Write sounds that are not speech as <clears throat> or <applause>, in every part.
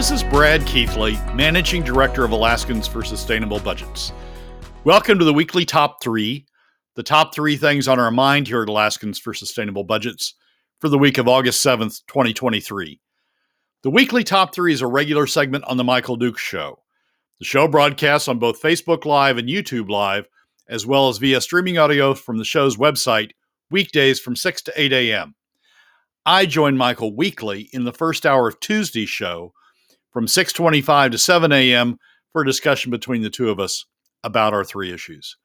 This is Brad Keithley, Managing Director of Alaskans for Sustainable Budgets. Welcome to the weekly top three, the top three things on our mind here at Alaskans for Sustainable Budgets for the week of August 7th, 2023. The weekly top three is a regular segment on The Michael Dukes Show. The show broadcasts on both Facebook Live and YouTube Live, as well as via streaming audio from the show's website, weekdays from 6 to 8 a.m. I join Michael weekly in the first hour of Tuesday's show from 6:25 to 7 a.m. for a discussion between the two of us about our three issues.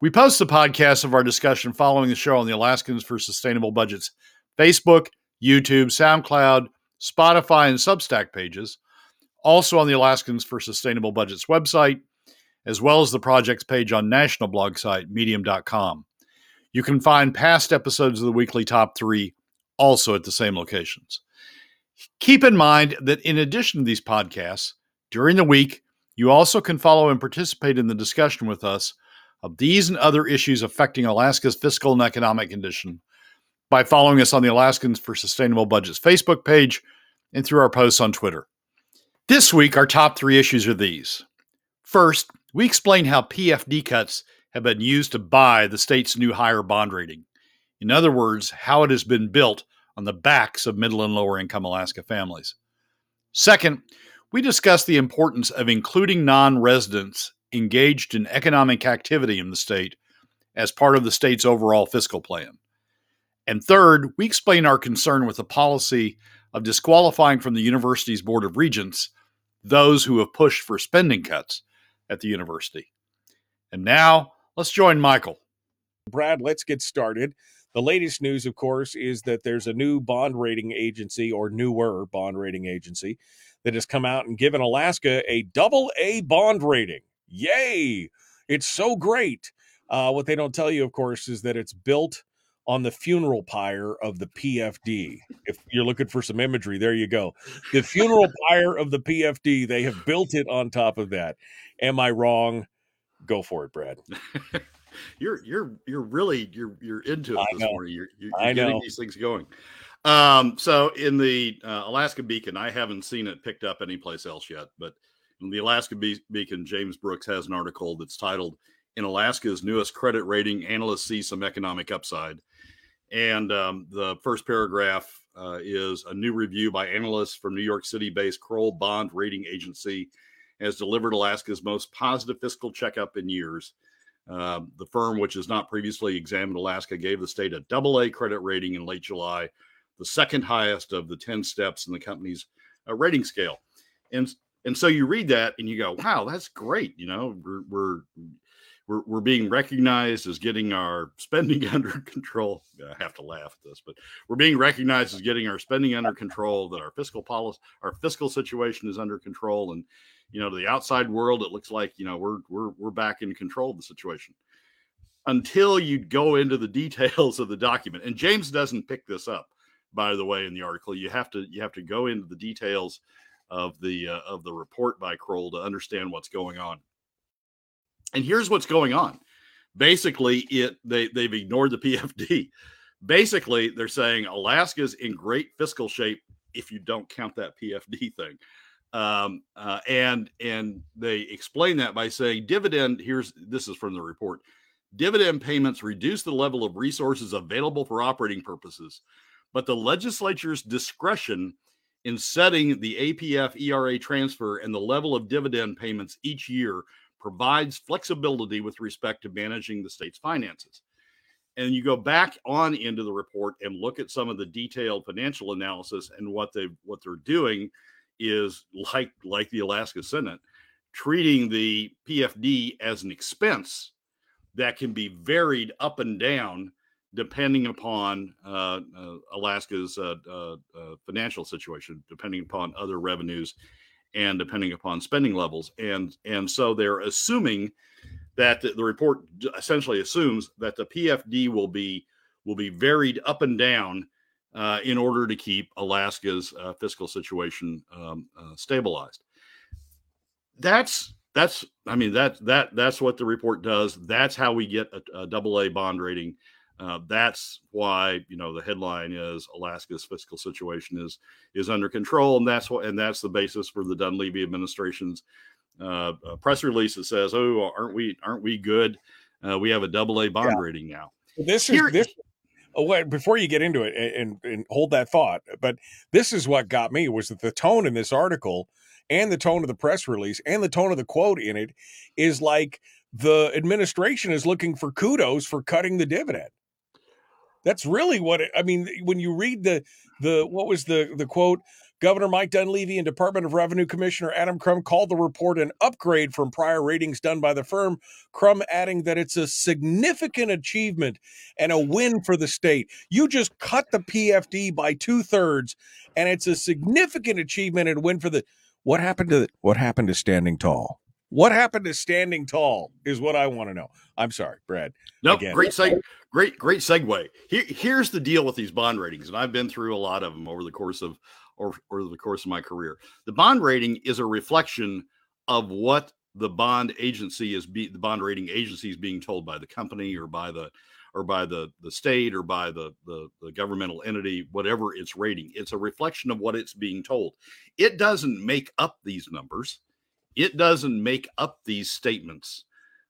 We post the podcast of our discussion following the show on the Alaskans for Sustainable Budgets Facebook, YouTube, SoundCloud, Spotify, and Substack pages, also on the Alaskans for Sustainable Budgets website, as well as the project's page on national blog site medium.com. You can find past episodes of the weekly top three also at the same locations. Keep in mind that in addition to these podcasts, during the week, you also can follow and participate in the discussion with us of these and other issues affecting Alaska's fiscal and economic condition by following us on the Alaskans for Sustainable Budgets Facebook page and through our posts on Twitter. This week, our top three issues are these. First, we explain how PFD cuts have been used to buy the state's new higher bond rating. In other words, how it has been built on the backs of middle and lower income Alaska families. Second, we discuss the importance of including non residents engaged in economic activity in the state as part of the state's overall fiscal plan. And third, we explain our concern with the policy of disqualifying from the university's Board of Regents those who have pushed for spending cuts at the university. And now, let's join Michael. Brad, let's get started. The latest news, of course, is that there's a new bond rating agency or newer bond rating agency that has come out and given Alaska a double A bond rating. Yay! It's so great. Uh, what they don't tell you, of course, is that it's built on the funeral pyre of the PFD. If you're looking for some imagery, there you go. The funeral <laughs> pyre of the PFD, they have built it on top of that. Am I wrong? Go for it, Brad. <laughs> you're you're you're really you're you're into it I this know. morning. You're, you're, you're getting know. these things going. Um, so in the uh, Alaska Beacon, I haven't seen it picked up anyplace else yet, but in the Alaska Be- Beacon, James Brooks has an article that's titled "In Alaska's Newest Credit Rating, Analysts See Some Economic Upside," and um, the first paragraph uh, is a new review by analysts from New York City-based Kroll Bond Rating Agency has delivered Alaska's most positive fiscal checkup in years. Uh, the firm, which has not previously examined Alaska, gave the state a double A credit rating in late July, the second highest of the 10 steps in the company's uh, rating scale. And and so you read that and you go, wow, that's great. You know, we're, we're, we're, we're being recognized as getting our spending <laughs> under control. I have to laugh at this, but we're being recognized as getting our spending under control, that our fiscal policy, our fiscal situation is under control. And, you know, to the outside world, it looks like, you know, we're, we're, we're back in control of the situation until you go into the <laughs> details of the document. And James doesn't pick this up, by the way, in the article. You have to, you have to go into the details of the, uh, of the report by Kroll to understand what's going on. And here's what's going on. Basically, it they they've ignored the <laughs> PFD. Basically, they're saying Alaska's in great fiscal shape if you don't count that PFD thing. Um, uh, and and they explain that by saying dividend. Here's this is from the report. Dividend payments reduce the level of resources available for operating purposes, but the legislature's discretion in setting the APF ERA transfer and the level of dividend payments each year provides flexibility with respect to managing the state's finances. And you go back on into the report and look at some of the detailed financial analysis and what they what they're doing is like like the Alaska Senate treating the PFD as an expense that can be varied up and down depending upon uh, uh, Alaska's uh, uh, uh, financial situation, depending upon other revenues, and depending upon spending levels. And and so they're assuming that the, the report essentially assumes that the PFD will be will be varied up and down uh, in order to keep Alaska's uh, fiscal situation um, uh, stabilized. That's that's I mean that that that's what the report does. That's how we get a, double A bond rating Uh, that's why you know the headline is Alaska's fiscal situation is is under control, and that's what and that's the basis for the Dunleavy administration's uh, press release that says, "Oh, aren't we aren't we good? Uh, we have a double A bond yeah. rating now." This is Here, this. Oh, before you get into it and, and hold that thought, but this is what got me was that the tone in this article and the tone of the press release and the tone of the quote in it is like the administration is looking for kudos for cutting the dividend. That's really what it, I mean. When you read the the what was the the quote? Governor Mike Dunleavy and Department of Revenue Commissioner Adam Crum called the report an upgrade from prior ratings done by the firm. Crum adding that it's a significant achievement and a win for the state. You just cut the PFD by two thirds, and it's a significant achievement and win for the. What happened to what happened to standing tall? What happened to standing tall is what I want to know. I'm sorry, Brad. No, nope, great seg- great great segue. Here, here's the deal with these bond ratings, and I've been through a lot of them over the course of or over the course of my career. The bond rating is a reflection of what the bond agency is be the bond rating agency is being told by the company or by the or by the the state or by the, the the governmental entity whatever it's rating. It's a reflection of what it's being told. It doesn't make up these numbers. It doesn't make up these statements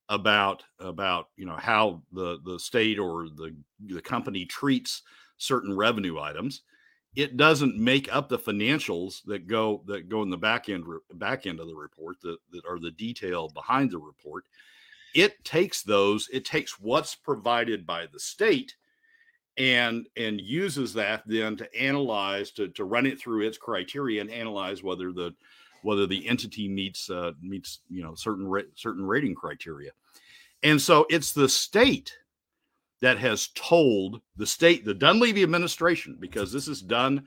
about about you know how the the state or the the company treats certain revenue items it doesn't make up the financials that go that go in the back end back end of the report that, that are the detail behind the report it takes those it takes what's provided by the state and and uses that then to analyze to, to run it through its criteria and analyze whether the whether the entity meets uh, meets you know certain ra- certain rating criteria. And so it's the state that has told the state, the Dunleavy administration, because this is done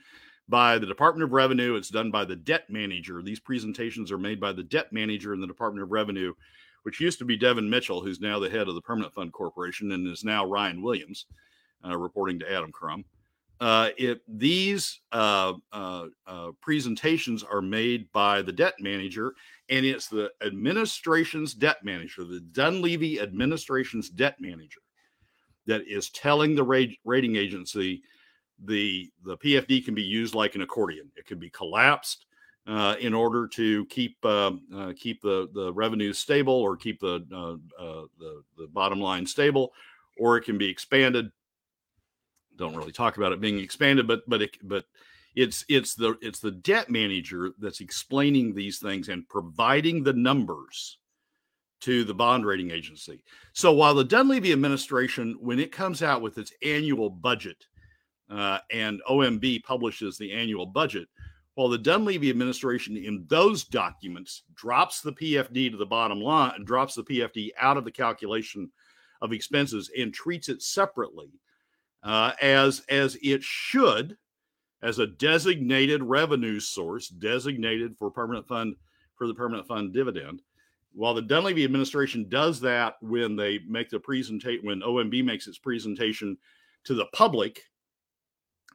by the Department of Revenue, it's done by the debt manager. These presentations are made by the debt manager in the Department of Revenue, which used to be Devin Mitchell, who's now the head of the Permanent Fund Corporation, and is now Ryan Williams, uh, reporting to Adam Crum uh, it these uh, uh, uh, presentations are made by the debt manager, and it's the administration's debt manager, the Dunleavy administration's debt manager, that is telling the rating agency the the PFD can be used like an accordion. It can be collapsed uh, in order to keep um, uh, keep the the revenues stable or keep the, the the bottom line stable, or it can be expanded don't really talk about it being expanded, but but it, but it's it's the it's the debt manager that's explaining these things and providing the numbers to the bond rating agency. So while the Dunleavy administration, when it comes out with its annual budget, uh, and OMB publishes the annual budget, while the Dunleavy administration in those documents drops the PFD to the bottom line, drops the PFD out of the calculation of expenses and treats it separately uh, as as it should, as a designated revenue source, designated for permanent fund for the permanent fund dividend. While the Dunleavy administration does that when they make the presentation, when OMB makes its presentation to the public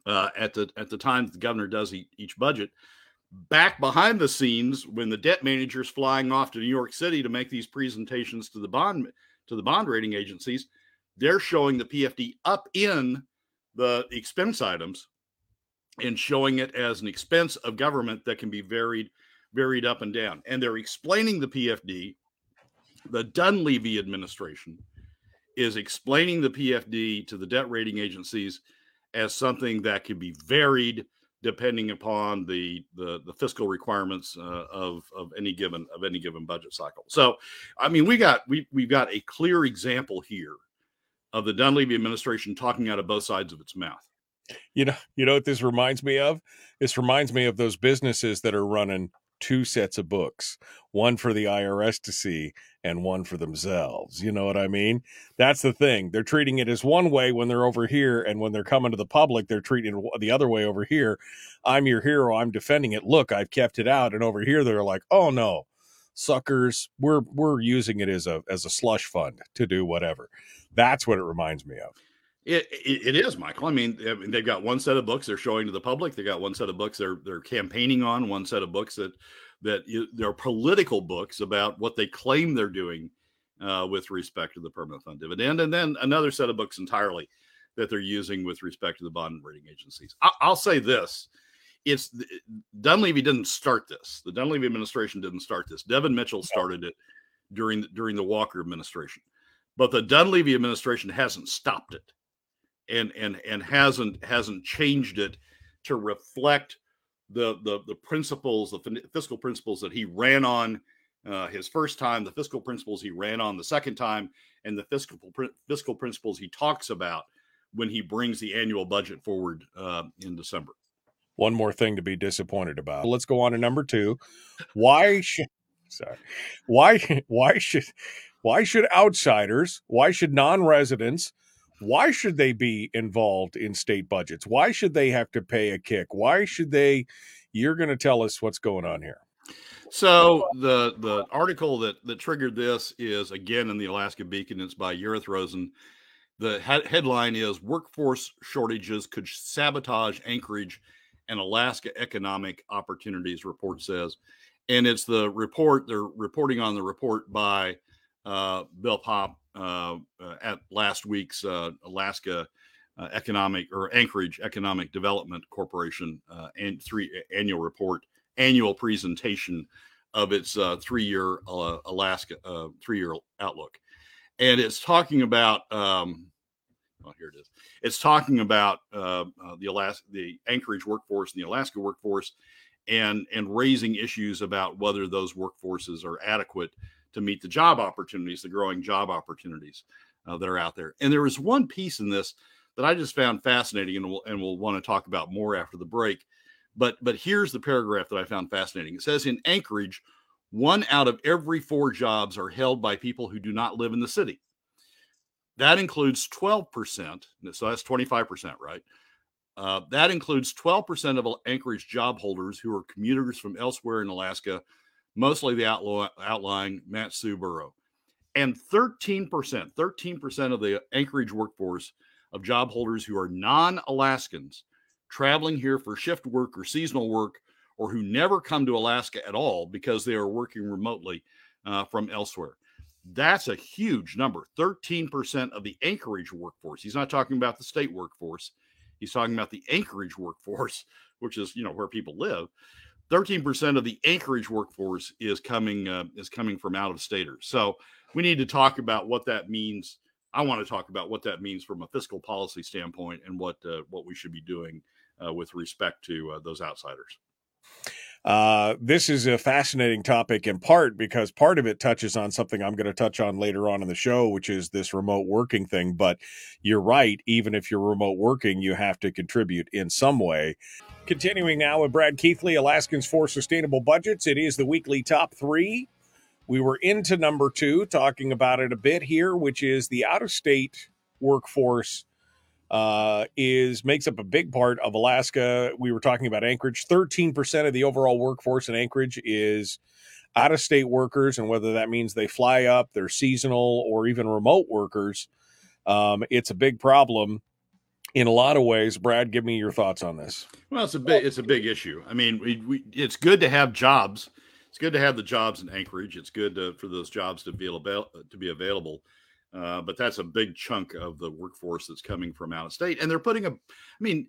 uh, at the at the time the governor does each budget, back behind the scenes when the debt manager is flying off to New York City to make these presentations to the bond to the bond rating agencies, they're showing the PFD up in the expense items and showing it as an expense of government that can be varied varied up and down and they're explaining the pfd the dunleavy administration is explaining the pfd to the debt rating agencies as something that can be varied depending upon the the, the fiscal requirements uh, of of any given of any given budget cycle so i mean we got we we've got a clear example here of the Dunleavy administration talking out of both sides of its mouth. You know, you know what this reminds me of? This reminds me of those businesses that are running two sets of books, one for the IRS to see and one for themselves. You know what I mean? That's the thing. They're treating it as one way when they're over here, and when they're coming to the public, they're treating it the other way over here. I'm your hero. I'm defending it. Look, I've kept it out. And over here, they're like, oh no, suckers. We're we're using it as a as a slush fund to do whatever. That's what it reminds me of. It, it, it is, Michael. I mean, they've got one set of books they're showing to the public. They got one set of books they're they're campaigning on. One set of books that that they're political books about what they claim they're doing uh, with respect to the permanent fund dividend, and then another set of books entirely that they're using with respect to the bond rating agencies. I, will say this: it's Dunleavy didn't start this. The Dunleavy administration didn't start this. Devin Mitchell started it during during the Walker administration, but the Dunleavy administration hasn't stopped it, and and and hasn't hasn't changed it to reflect the the the principles, the fiscal principles that he ran on uh, his first time, the fiscal principles he ran on the second time, and the fiscal fiscal principles he talks about when he brings the annual budget forward uh, in December. One more thing to be disappointed about. Let's go on to number two. Why should sorry? Why <laughs> why should why should outsiders? Why should non-residents? Why should they be involved in state budgets? Why should they have to pay a kick? Why should they? You're going to tell us what's going on here. So the the article that that triggered this is again in the Alaska Beacon. It's by Yereth Rosen. The he- headline is "Workforce Shortages Could Sabotage Anchorage and Alaska Economic Opportunities." Report says, and it's the report they're reporting on the report by uh, Bill uh, at last week's uh, Alaska uh, Economic or Anchorage Economic Development Corporation uh, and three annual report annual presentation of its uh, three-year uh, Alaska uh, three-year outlook, and it's talking about. Um, oh, here it is. It's talking about uh, uh, the Alaska, the Anchorage workforce and the Alaska workforce, and and raising issues about whether those workforces are adequate to meet the job opportunities, the growing job opportunities uh, that are out there. And there was one piece in this that I just found fascinating, and we'll, and we'll want to talk about more after the break. But but here's the paragraph that I found fascinating. It says in Anchorage, one out of every four jobs are held by people who do not live in the city. That includes 12%. So that's 25%, right? Uh, that includes 12% of Anchorage job holders who are commuters from elsewhere in Alaska, mostly the outlaw, outlying Mat-Su borough. And 13%, 13% of the Anchorage workforce of job holders who are non Alaskans traveling here for shift work or seasonal work, or who never come to Alaska at all because they are working remotely uh, from elsewhere. That's a huge number 13% of the Anchorage workforce. He's not talking about the state workforce, he's talking about the Anchorage workforce, <laughs> which is you know where people live. 13% of the Anchorage workforce is coming uh, is coming from out of staters. So we need to talk about what that means. I want to talk about what that means from a fiscal policy standpoint and what uh, what we should be doing uh, with respect to uh, those outsiders. Uh, this is a fascinating topic in part because part of it touches on something I'm going to touch on later on in the show, which is this remote working thing. But you're right, even if you're remote working, you have to contribute in some way. Continuing now with Brad Keithley, Alaskans for Sustainable Budgets. It is the weekly top three. We were into number two, talking about it a bit here, which is the out of state workforce uh, is makes up a big part of Alaska. We were talking about Anchorage. Thirteen percent of the overall workforce in Anchorage is out of state workers, and whether that means they fly up, they're seasonal, or even remote workers, um, it's a big problem in a lot of ways. Brad, give me your thoughts on this. Well, it's a big it's a big issue. I mean, we, we it's good to have jobs. It's good to have the jobs in Anchorage. It's good to, for those jobs to be available to be available. Uh, but that's a big chunk of the workforce that's coming from out of state, and they're putting a. I mean,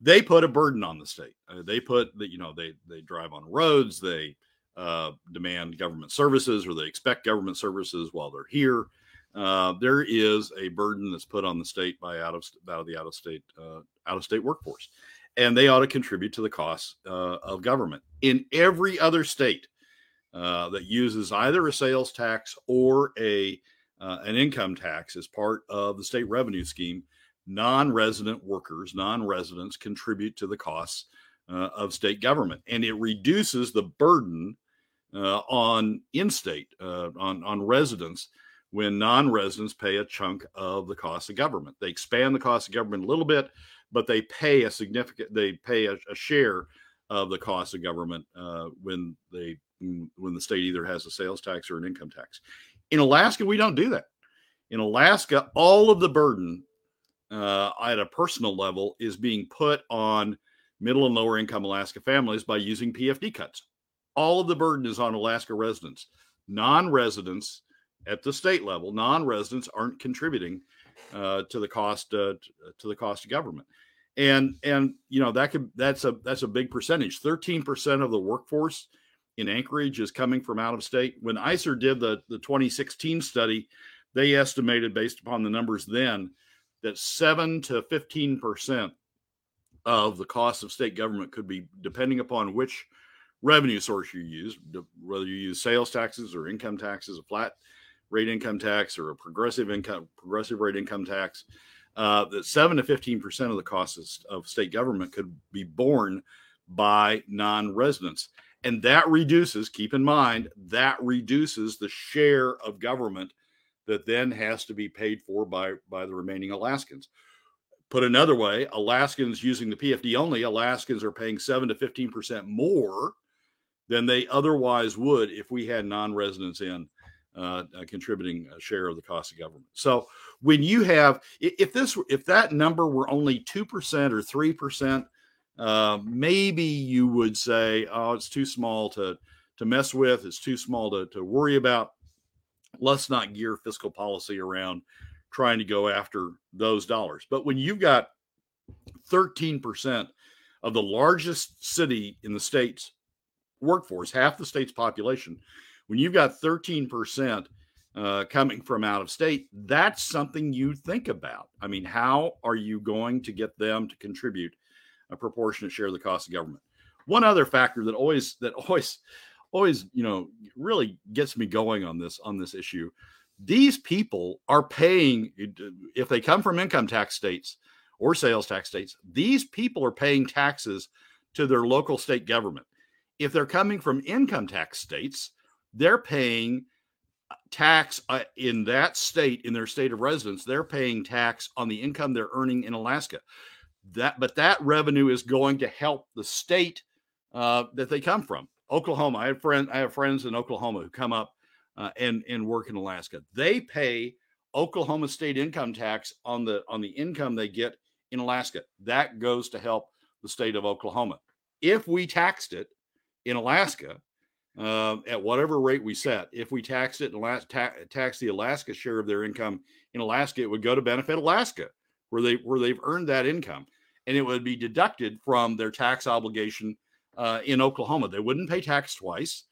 they put a burden on the state. Uh, they put that you know they they drive on roads. They uh, demand government services, or they expect government services while they're here. Uh, there is a burden that's put on the state by out of out of the out of state uh, out of state workforce, and they ought to contribute to the costs uh, of government in every other state that uses either a sales tax or a uh, an income tax as part of the state revenue scheme, non resident workers, non residents contribute to the costs uh, of state government. And it reduces the burden uh, on in state, uh, on, on residents, when non residents pay a chunk of the cost of government. They expand the cost of government a little bit, but they pay a significant, they pay a, a share of the cost of government uh, when they when the state either has a sales tax or an income tax. In Alaska, we don't do that. In Alaska, all of the burden uh, at a personal level is being put on middle and lower income Alaska families by using PFD cuts. All of the burden is on Alaska residents. Non residents at the state level, non-residents aren't contributing uh, to the cost uh, to the cost of government, and and you know that could that's a that's a big percentage. Thirteen percent of the workforce in Anchorage is coming from out of state. When ISER did the the 2016 study, they estimated based upon the numbers then that seven to 15 percent of the cost of state government could be depending upon which revenue source you use, whether you use sales taxes or income taxes, a flat rate income tax or a progressive income progressive rate income tax. Uh, that seven to fifteen percent of the costs of state government could be borne by non-residents, and that reduces. Keep in mind that reduces the share of government that then has to be paid for by by the remaining Alaskans. Put another way, Alaskans using the PFD only, Alaskans are paying 7 to 15% more than they otherwise would if we had non residents in uh, uh, contributing a share of the cost of government. So when you have, if this, if that number were only 2% or 3%, uh, maybe you would say, oh, it's too small to, to mess with. It's too small to, to worry about. Let's not gear fiscal policy around trying to go after those dollars. But when you've got 13% of the largest city in the state's workforce, half the state's population, when you've got 13% uh, coming from out of state, that's something you think about. I mean, how are you going to get them to contribute a proportionate share of the cost of government? One other factor that always that <laughs> always always you know really gets me going on this on this issue these people are paying if they come from income tax states or sales tax states these people are paying taxes to their local state government if they're coming from income tax states they're paying tax uh, in that state in their state of residence they're paying tax on the income they're earning in alaska that but that revenue is going to help the state uh, that they come from oklahoma i have friend i have friends in oklahoma who come up uh, and and work in Alaska. They pay Oklahoma state income tax on the on the income they get in Alaska. That goes to help the state of Oklahoma. If we taxed it in Alaska uh, at whatever rate we set, if we taxed it and ta- tax the Alaska share of their income in Alaska, it would go to benefit Alaska, where they where they've earned that income, and it would be deducted from their tax obligation uh, in Oklahoma. They wouldn't pay tax twice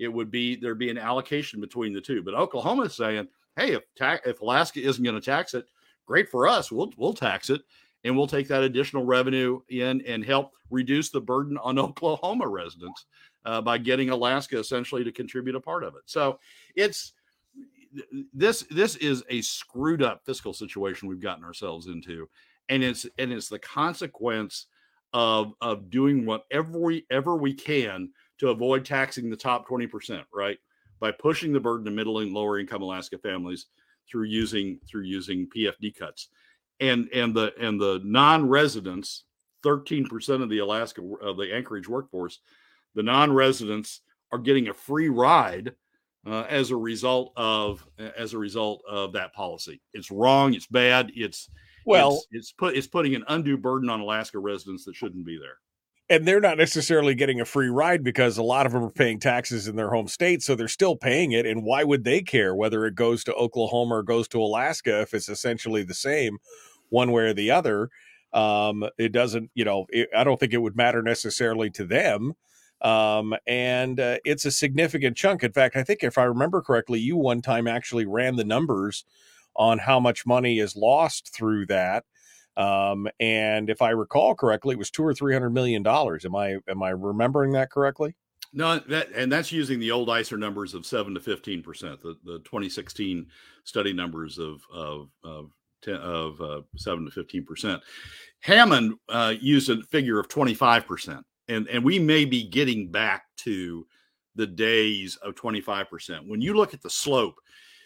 it would be there'd be an allocation between the two. But Oklahoma is saying, hey, if ta- if Alaska isn't going to tax it, great for us. We'll we'll tax it and we'll take that additional revenue in and help reduce the burden on <laughs> Oklahoma residents uh, by getting Alaska essentially to contribute a part of it. So it's this this is a screwed up fiscal situation we've gotten ourselves into, and it's and it's the consequence of of doing whatever we ever we can to avoid taxing the top 20%, right? By pushing the burden to middle and lower income Alaska families through using through using PFD cuts. And and the and the non-residents, 13% of the Alaska of the Anchorage workforce, the non-residents are getting a free ride uh, as a result of as a result of that policy. It's wrong. It's bad. It's well, it's, it's put it's putting an undue burden on Alaska residents that shouldn't be there and they're not necessarily getting a free ride because a lot of them are paying taxes in their home state so they're still paying it and why would they care whether it goes to oklahoma or goes to alaska if it's essentially the same one way or the other um, it doesn't you know it, i don't think it would matter necessarily to them um, and uh, it's a significant chunk in fact i think if i remember correctly you one time actually ran the numbers on how much money is lost through that um, and if I recall correctly, it was two or three hundred million dollars. Am I am I remembering that correctly? No, that and that's using the old ISER numbers of seven to fifteen percent. The the 2016 study numbers of of of, 10, of uh, seven to fifteen percent. Hammond uh, used a figure of 25 percent, and and we may be getting back to the days of 25 percent. When you look at the slope,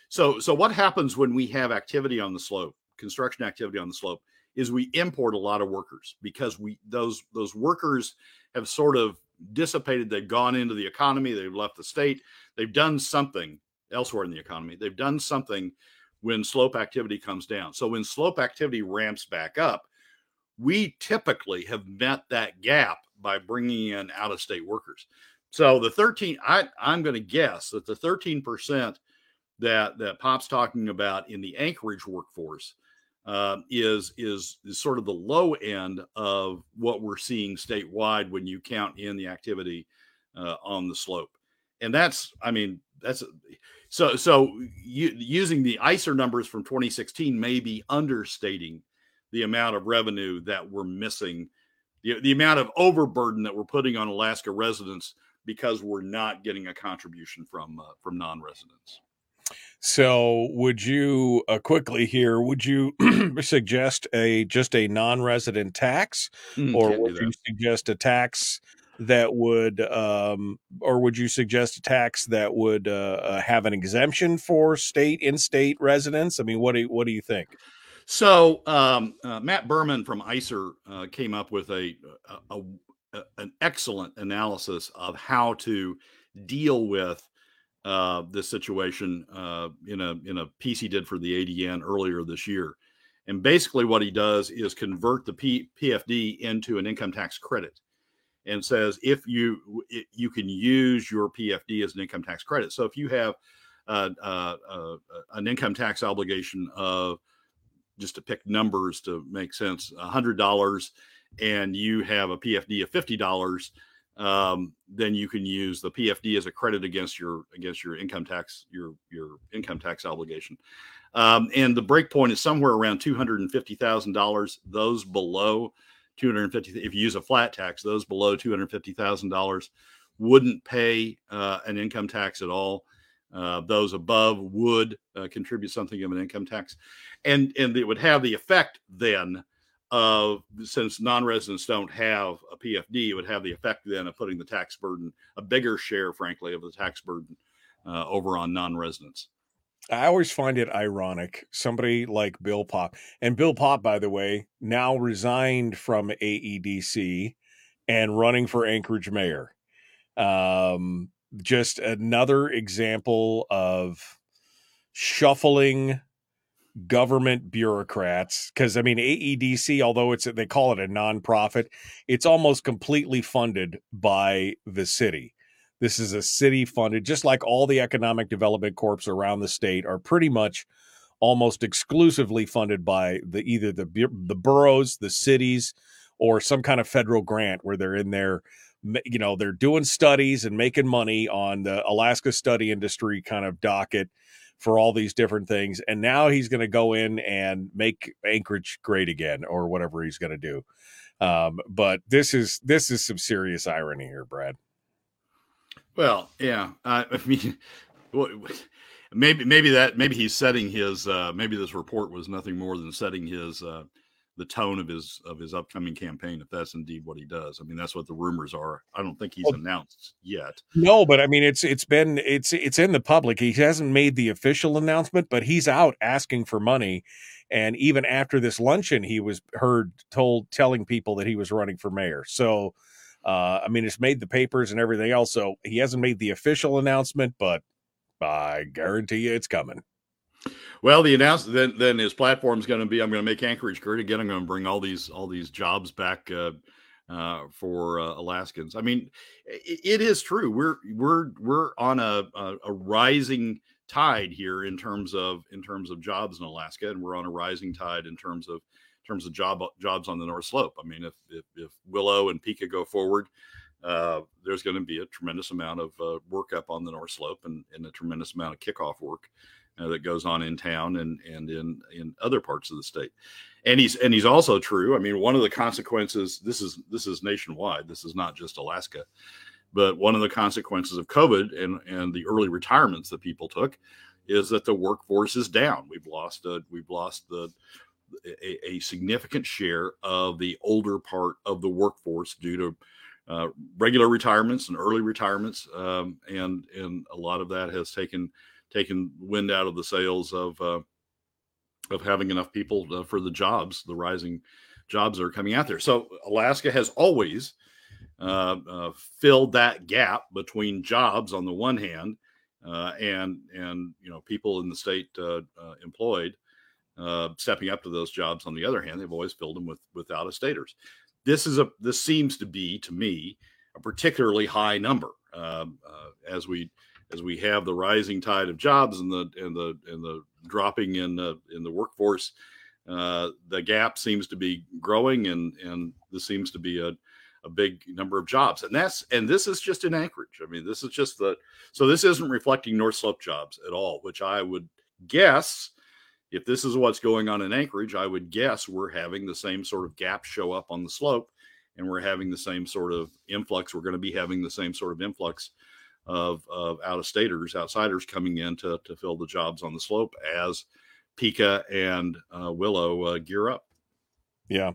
so so what happens when we have activity on the slope, construction activity on the slope? is we import a lot of workers because we those those workers have sort of dissipated they've gone into the economy they've left the state they've done something elsewhere in the economy they've done something when slope activity comes down so when slope activity ramps back up we typically have met that gap by bringing in out of state workers. So the 13 I, i'm going to guess that the 13% that that Popp's talking about in the Anchorage workforce uh, is, is is sort of the low end of what we're seeing statewide when you count in the activity uh, on the slope, and that's I mean that's so so you, using the ISER numbers from 2016 may be understating the amount of revenue that we're missing, the, the amount of overburden that we're putting on Alaska residents because we're not getting a contribution from uh, from non-residents. So, would you uh, quickly here? Would you <clears throat> suggest a just a non-resident tax, mm, or would you suggest a tax that would, um, or would you suggest a tax that would uh, uh, have an exemption for state in-state residents? I mean, what do you, what do you think? So, um, uh, Matt Berman from ISER uh, came up with a, a, a, an excellent analysis of how to deal with uh, this situation uh, in a in a piece he did for the ADN earlier this year. And basically, what he does is convert the P- PFD into an income tax credit, and says if you you can use your PFD as an income tax credit. So if you have uh, uh, uh, an income tax obligation of just to pick numbers to make sense, hundred dollars, and you have a PFD of fifty dollars um, then you can use the PFD as a credit against your against your income tax your your income tax obligation. Um, and the break point is somewhere around two hundred and fifty thousand dollars. Those below two hundred fifty, if you use a flat tax, those below two hundred fifty thousand dollars wouldn't pay uh, an income tax at all. Uh, those above would uh, contribute something of an income tax, and and it would have the effect then of since non-residents don't have a PFD, it would have the effect then of putting the tax burden, a bigger share, frankly, of the tax burden uh, over on non-residents. I always find it ironic. Somebody like Bill Popp, and Bill Popp, by the way, now resigned from AEDC and running for Anchorage mayor. Um, just another example of shuffling government bureaucrats because i mean aedc although it's they call it a nonprofit it's almost completely funded by the city. This is a city funded just like all the economic development corps around the state are pretty much almost exclusively funded by the either the the boroughs the cities or some kind of federal grant where they're in there you know they're doing studies and making money on the alaska study industry kind of docket for all these different things. And now he's going to go in and make Anchorage great again, or whatever he's going to do. Um, but this is this is some serious irony here, Brad. Well, yeah, I mean, maybe maybe that maybe he's setting his uh, maybe this report was nothing more than setting his uh, the tone of his of his upcoming campaign if that's indeed what he does. I mean that's what the rumors are. I don't think he's well, announced yet. No but i mean it's it's been it's it's in the public. He hasn't made the official announcement but he's out asking for money. And even after this luncheon he was heard told telling people that he was running for mayor. So uh, i mean it's made the papers and everything else. So he hasn't made the official announcement but i guarantee you it's coming well, the announcement then then his platform is going to be I'm going to make Anchorage great again. I'm going to bring all these all these jobs back uh, uh, for uh, Alaskans. I mean, it, it is true. We're we're we're on a, a, a rising tide here in terms of in terms of jobs in Alaska, and we're on a rising tide in terms of in terms of job jobs on the North Slope. I mean, if if, if Willow and Pikka go forward, uh, there's going to be a tremendous amount of uh, work up on the North Slope and, and a tremendous amount of kickoff work that goes on in town and and in in other parts of the state. And he's and he's also true. I mean, one of the consequences this is this is nationwide. This is not just Alaska, but one of the consequences of COVID and and the early retirements that people took is that the workforce is down. We've lost a, we've lost the a, a, significant share of the older part of the workforce due to uh, regular retirements and early retirements, um, and and a lot of that has taken taken wind out of the sails of uh, of having enough people uh, for the jobs, the rising jobs are coming out there. So Alaska has always uh, uh filled that gap between jobs on the one hand uh, and and you know people in the state uh, employed stepping up to those jobs on the other hand. They've always filled them with with out of staters. This is a this seems to be to me a particularly high number um, as we as we have the rising tide of jobs and the and the and the dropping in the in the workforce, uh, the gap seems to be growing, and and this seems to be a a big number of jobs, and that's and this is just in Anchorage. I mean, this is just the so this isn't reflecting North Slope jobs at all, which I would guess if this is what's going on in Anchorage, I would guess we're having the same sort of gap show up on the slope, and we're having the same sort of influx. We're going to be having the same sort of influx of, of out of staters, outsiders coming in to, to fill the jobs on the slope as Pikka and uh, Willow uh, gear up. Yeah.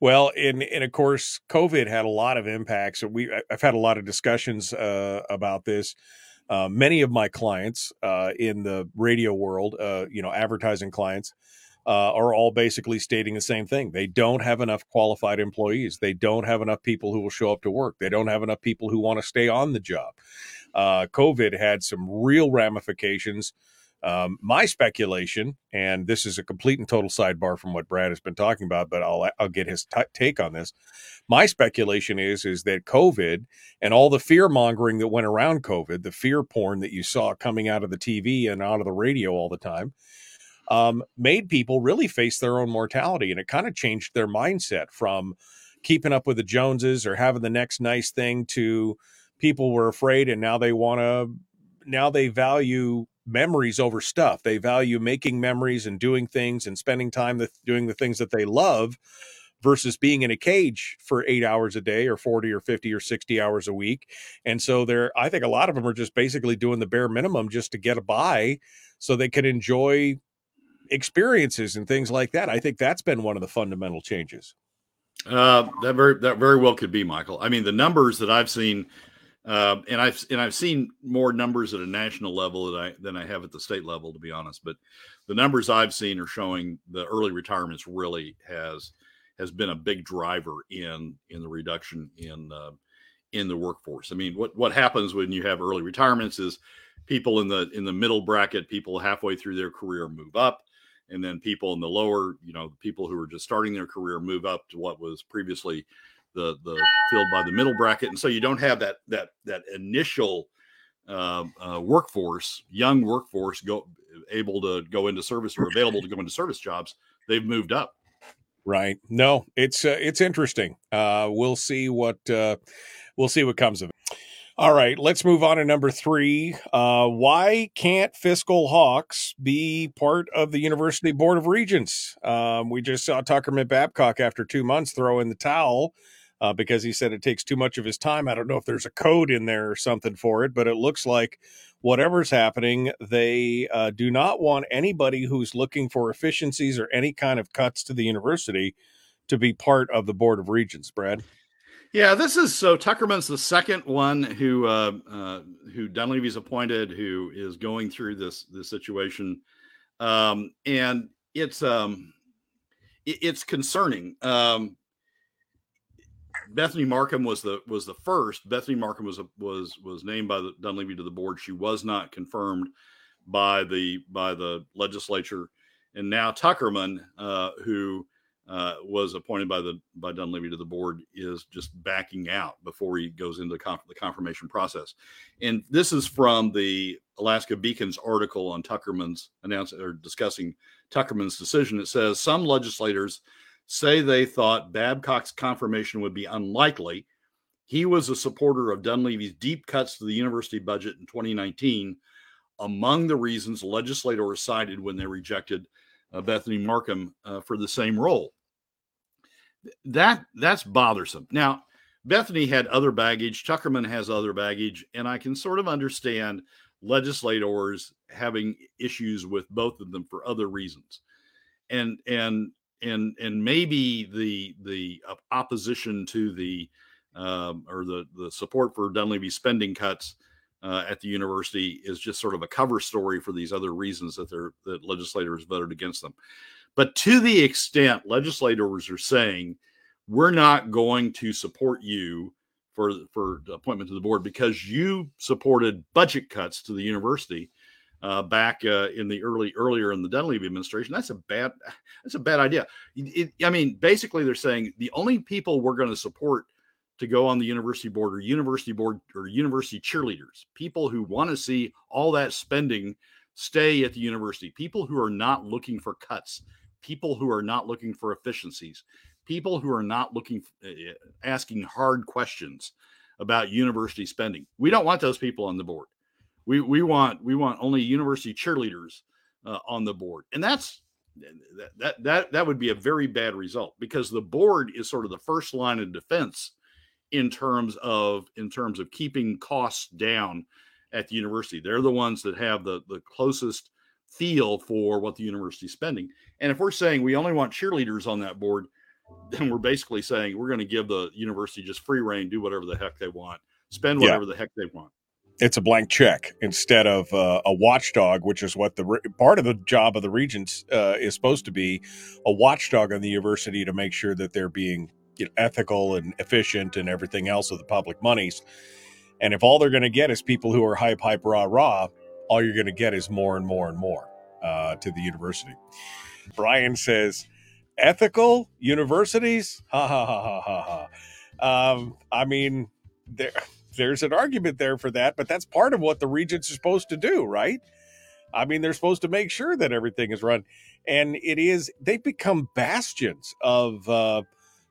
Well, and and of course, COVID had a lot of impacts. We I've had a lot of discussions uh, about this. Uh, many of my clients uh, in the radio world, uh, you know, advertising clients, uh, are all basically stating the same thing. They don't have enough qualified employees. They don't have enough people who will show up to work. They don't have enough people who want to stay on the job. Uh, COVID had some real ramifications um, my speculation, and this is a complete and total sidebar from what Brad has been talking about, but I'll I'll get his t- take on this. My speculation is is that COVID and all the fear mongering that went around COVID, the fear porn that you saw coming out of the TV and out of the radio all the time, um, made people really face their own mortality, and it kind of changed their mindset from keeping up with the Joneses or having the next nice thing to people were afraid and now they want to now they value memories over stuff. They value making memories and doing things and spending time doing the things that they love versus being in a cage for eight hours a day or 40 or 50 or 60 hours a week. And so they're, I think a lot of them are just basically doing the bare minimum just to get a by so they can enjoy experiences and things like that. I think that's been one of the fundamental changes. Uh, that very that very well could be, Michael. I mean, the numbers that I've seen um, and I've and I've seen more numbers at a national level than I than I have at the state level, to be honest. But the numbers I've seen are showing the early retirements really has has been a big driver in in the reduction in uh, in the workforce. I mean, what what happens when you have early retirements is people in the in the middle bracket, people halfway through their career move up, and then people in the lower, you know, people who are just starting their career move up to what was previously the the filled by the middle bracket, and so you don't have that that that initial uh, uh, workforce, young workforce, go able to go into service or available to go into service jobs. They've moved up. Right. No, it's uh, it's interesting. Uh, we'll see what uh, we'll see what comes of it. All right, let's move on to number three. Uh, why can't fiscal hawks be part of the University Board of Regents? Um, we just saw Tuckerman Babcock after two months throw in the towel uh, because he said it takes too much of his time. I don't know if there's a code in there or something for it, but it looks like whatever's happening, they uh, do not want anybody who's looking for efficiencies or any kind of cuts to the university to be part of the Board of Regents, Brad. Yeah, this is so Tuckerman's the second one who uh, uh, who Dunleavy's appointed who is going through this this situation, um, and it's um, it, it's concerning. Um, Bethany Marcum was the was the first. Bethany Marcum was a, was was named by the Dunleavy to the board. She was not confirmed by the by the legislature, and now Tuckerman, uh, who uh, was appointed by the by Dunleavy to the board, is just backing out before he goes into conf- the confirmation process. And this is from the Alaska Beacon's article on Tuckerman's announcing or discussing Tuckerman's decision. It says some legislators say they thought Babcock's confirmation would be unlikely. He was a supporter of Dunleavy's deep cuts to the university budget in 2019, among the reasons legislators cited when they rejected uh, Bethany Marcum uh, for the same role. That that's bothersome. Now, Bethany had other baggage. Tuckerman has other baggage, and I can sort of understand legislators having issues with both of them for other reasons. And and and and maybe the the opposition to the um, or the the support for Dunleavy spending cuts uh, at the university is just sort of a cover story for these other reasons that they're that legislators voted against them. But to the extent legislators are saying we're not going to support you for for appointment to the board because you supported budget cuts to the university uh, back uh, in the early earlier in the Dunleavy administration. That's a bad that's a bad idea. It, I mean, basically, they're saying the only people we're going to support to go on the university board or university board or university cheerleaders, people who want to see all that spending stay at the university, people who are not looking for cuts, people who are not looking for efficiencies, people who are not looking uh, asking hard questions about university spending. We don't want those people on the board. We we want we want only university cheerleaders uh, on the board, and that's that, that that that would be a very bad result because the board is sort of the first line of defense in terms of in terms of keeping costs down at the university. They're the ones that have the the closest feel for what the university is spending. And if we're saying we only want cheerleaders on that board, <laughs> then we're basically saying we're going to give the university just free rein, do whatever the heck they want, spend whatever yeah. the heck they want. It's a blank check instead of uh, a watchdog, which is what the re- part of the job of the regents uh, is supposed to be a watchdog on the university to make sure that they're being you know, ethical and efficient and everything else with the public monies. And if all they're going to get is people who are hype, hype, rah, rah, all you're going to get is more and more and more uh, to the university. Brian says, ethical universities? Ha ha ha ha ha ha. Um, I mean, there, there's an argument there for that, but that's part of what the regents are supposed to do, right? I mean, they're supposed to make sure that everything is run, and it is. They've become bastions of uh,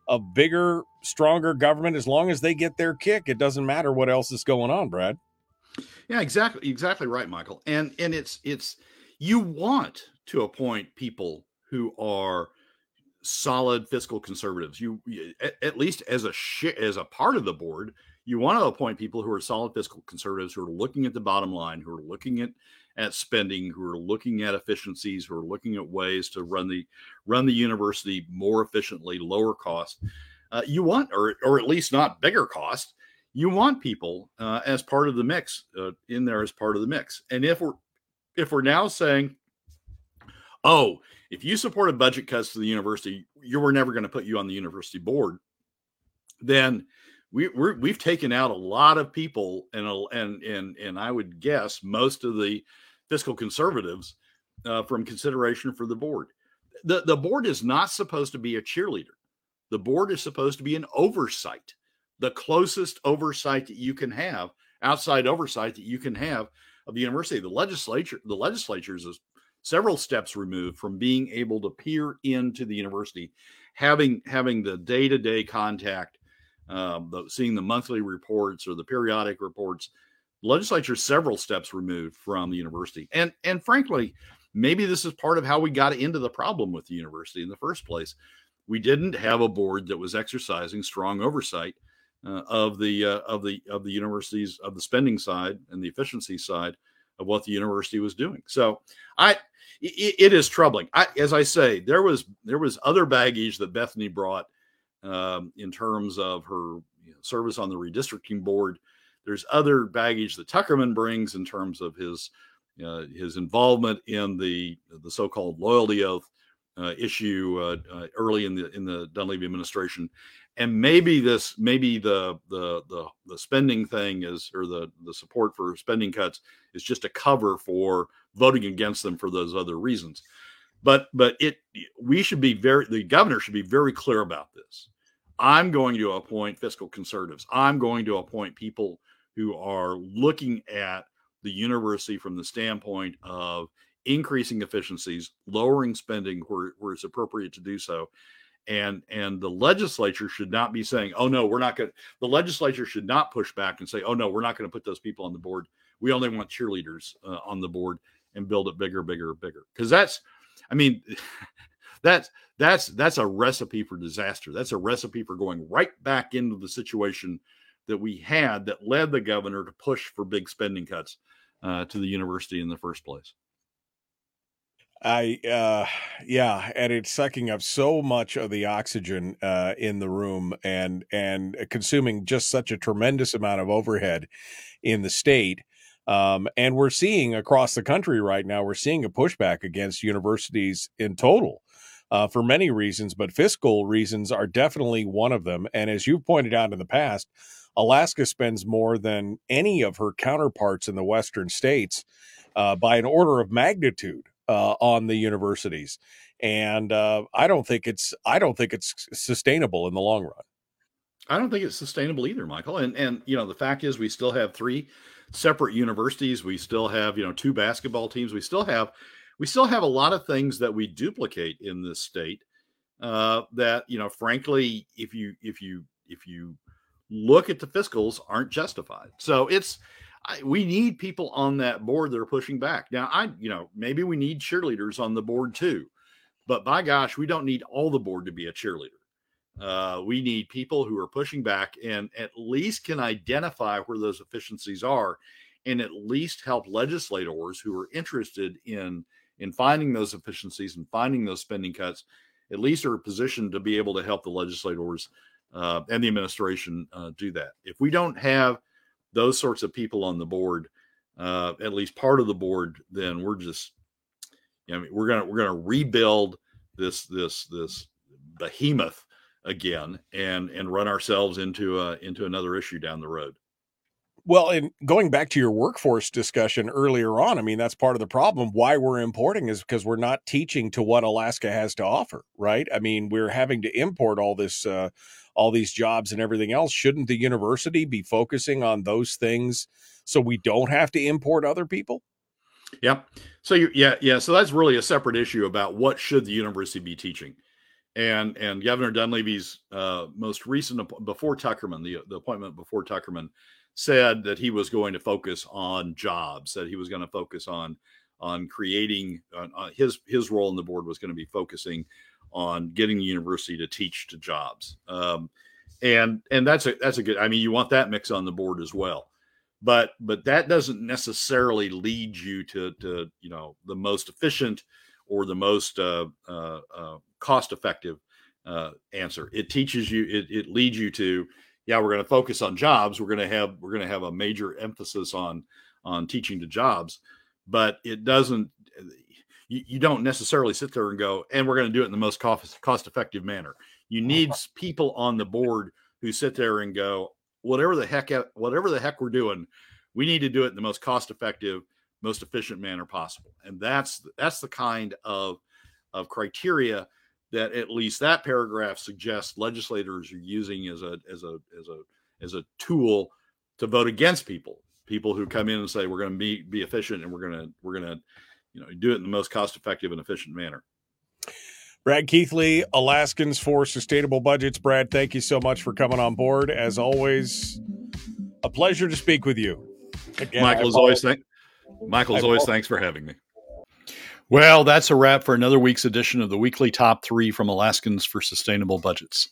a bigger, stronger government as long as they get their kick. It doesn't matter what else is going on, Brad. Yeah, exactly, exactly right, Michael. And and it's it's you want to appoint people who are solid fiscal conservatives. You at, at least as a sh- as a part of the board, you want to appoint people who are solid fiscal conservatives who are looking at the bottom line, who are looking at at spending, who are looking at efficiencies, who are looking at ways to run the run the university more efficiently, lower cost. Uh, you want, or or at least not bigger cost. You want people uh, as part of the mix uh, in there as part of the mix. And if we're if we're now saying, oh, if you supported budget cuts to the university, you were never going to put you on the university board, then we we have taken out a lot of people and and and and I would guess most of the fiscal conservatives uh, from consideration for the board. The, the board is not supposed to be a cheerleader. The board is supposed to be an oversight, the closest oversight that you can have, outside oversight that you can have of the university. The legislature, the legislature is several steps removed from being able to peer into the university, having having the day to day contact, um, the, seeing the monthly reports or the periodic reports legislature several steps removed from the university. And and frankly, maybe this is part of how we got into the problem with the university in the first place. We didn't have a board that was exercising strong oversight uh, of the uh, of the of the universities of the spending side and the efficiency side of what the university was doing. So I it, it is troubling. I, as I say, there was there was other baggage that Bethany brought um, in terms of her you know, service on the redistricting board there's other baggage that Tuckerman brings in terms of his uh, his involvement in the the so-called loyalty oath uh, issue uh, uh, early in the in the Dunleavy administration, and maybe this maybe the the the the spending thing is or the the support for spending cuts is just a cover for voting against them for those other reasons. But but it we should be very the governor should be very clear about this. I'm going to appoint fiscal conservatives. I'm going to appoint people who are looking at the university from the standpoint of increasing efficiencies, lowering spending where, where it's appropriate to do so. And and the legislature should not be saying, "Oh no, we're not going." To the legislature should not push back and say, "Oh no, we're not going to put those people on the board. We only want cheerleaders uh, on the board and build it bigger, bigger, bigger." Because that's, I mean, <laughs> that's that's that's a recipe for disaster. That's a recipe for going right back into the situation that we had that led the governor to push for big spending cuts uh, to the university in the first place. I uh yeah, and it's sucking up so much of the oxygen uh in the room and and consuming just such a tremendous amount of overhead in the state. Um and we're seeing across the country right now we're seeing a pushback against universities in total. Uh, for many reasons, but fiscal reasons are definitely one of them. And as you've pointed out in the past, Alaska spends more than any of her counterparts in the western states uh, by an order of magnitude uh, on the universities, and uh, I don't think it's I don't think it's sustainable in the long run. I don't think it's sustainable either, Michael. And and you know the fact is we still have three separate universities. We still have you know two basketball teams. We still have we still have a lot of things that we duplicate in this state. Uh, that you know, frankly, if you if you if you look at the fiscals, aren't justified. So it's I, we need people on that board that are pushing back. Now, I you know maybe we need cheerleaders on the board too, but by gosh, we don't need all the board to be a cheerleader. Uh, we need people who are pushing back and at least can identify where those efficiencies are and at least help legislators who are interested in in finding those efficiencies and finding those spending cuts at least are positioned to be able to help the legislators uh, and the administration uh, do that if we don't have those sorts of people on the board uh, at least part of the board then we're just you know, we're gonna we're gonna rebuild this this this behemoth again and and run ourselves into a into another issue down the road. Well, and going back to your workforce discussion earlier on, I mean, that's part of the problem. Why we're importing is because we're not teaching to what Alaska has to offer, right? I mean, we're having to import all this, uh, all these jobs and everything else. Shouldn't the university be focusing on those things so we don't have to import other people? Yeah. So you, yeah, yeah. So that's really a separate issue about what should the university be teaching and and Governor Dunleavy's uh, most recent before Tuckerman, the the appointment before Tuckerman, said that he was going to focus on jobs, that he was going to focus on on creating his his role in the board was going to be focusing on getting the university to teach to jobs, um, and and that's a that's a good. I mean, you want that mix on the board as well, but but that doesn't necessarily lead you to to you know the most efficient or the most uh, uh, uh, cost effective uh, answer. It teaches you, it, it leads you to, yeah, we're going to focus on jobs. We're going to have we're going to have a major emphasis on on teaching to jobs, but it doesn't. You, you don't necessarily sit there and go, and we're going to do it in the most cost cost effective manner. You uh-huh. need people on the board who sit there and go, whatever the heck eh, whatever the heck we're doing, we need to do it in the most cost effective most efficient manner possible. And that's that's the kind of of criteria that at least that paragraph suggests legislators are using as a as a as a as a tool to vote against people. People who come in and say we're going to be be efficient and we're going to we're going to you know do it in the most cost effective and efficient manner. Brad keithley alaskans for sustainable budgets. Brad thank you so much for coming on board. As always a pleasure to speak with you. Again, michael as always thank Michael, as always, thanks for having me. Well, that's a wrap for another week's edition of the weekly top three from Alaskans for Sustainable Budgets.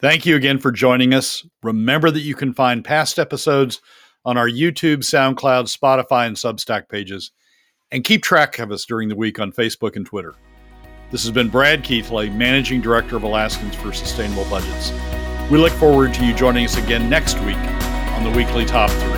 Thank you again for joining us. Remember that you can find past episodes on our YouTube, SoundCloud, Spotify, and Substack pages, and keep track of us during the week on Facebook and Twitter. This has been Brad Keithley, Managing Director of Alaskans for Sustainable Budgets. We look forward to you joining us again next week on the weekly top three.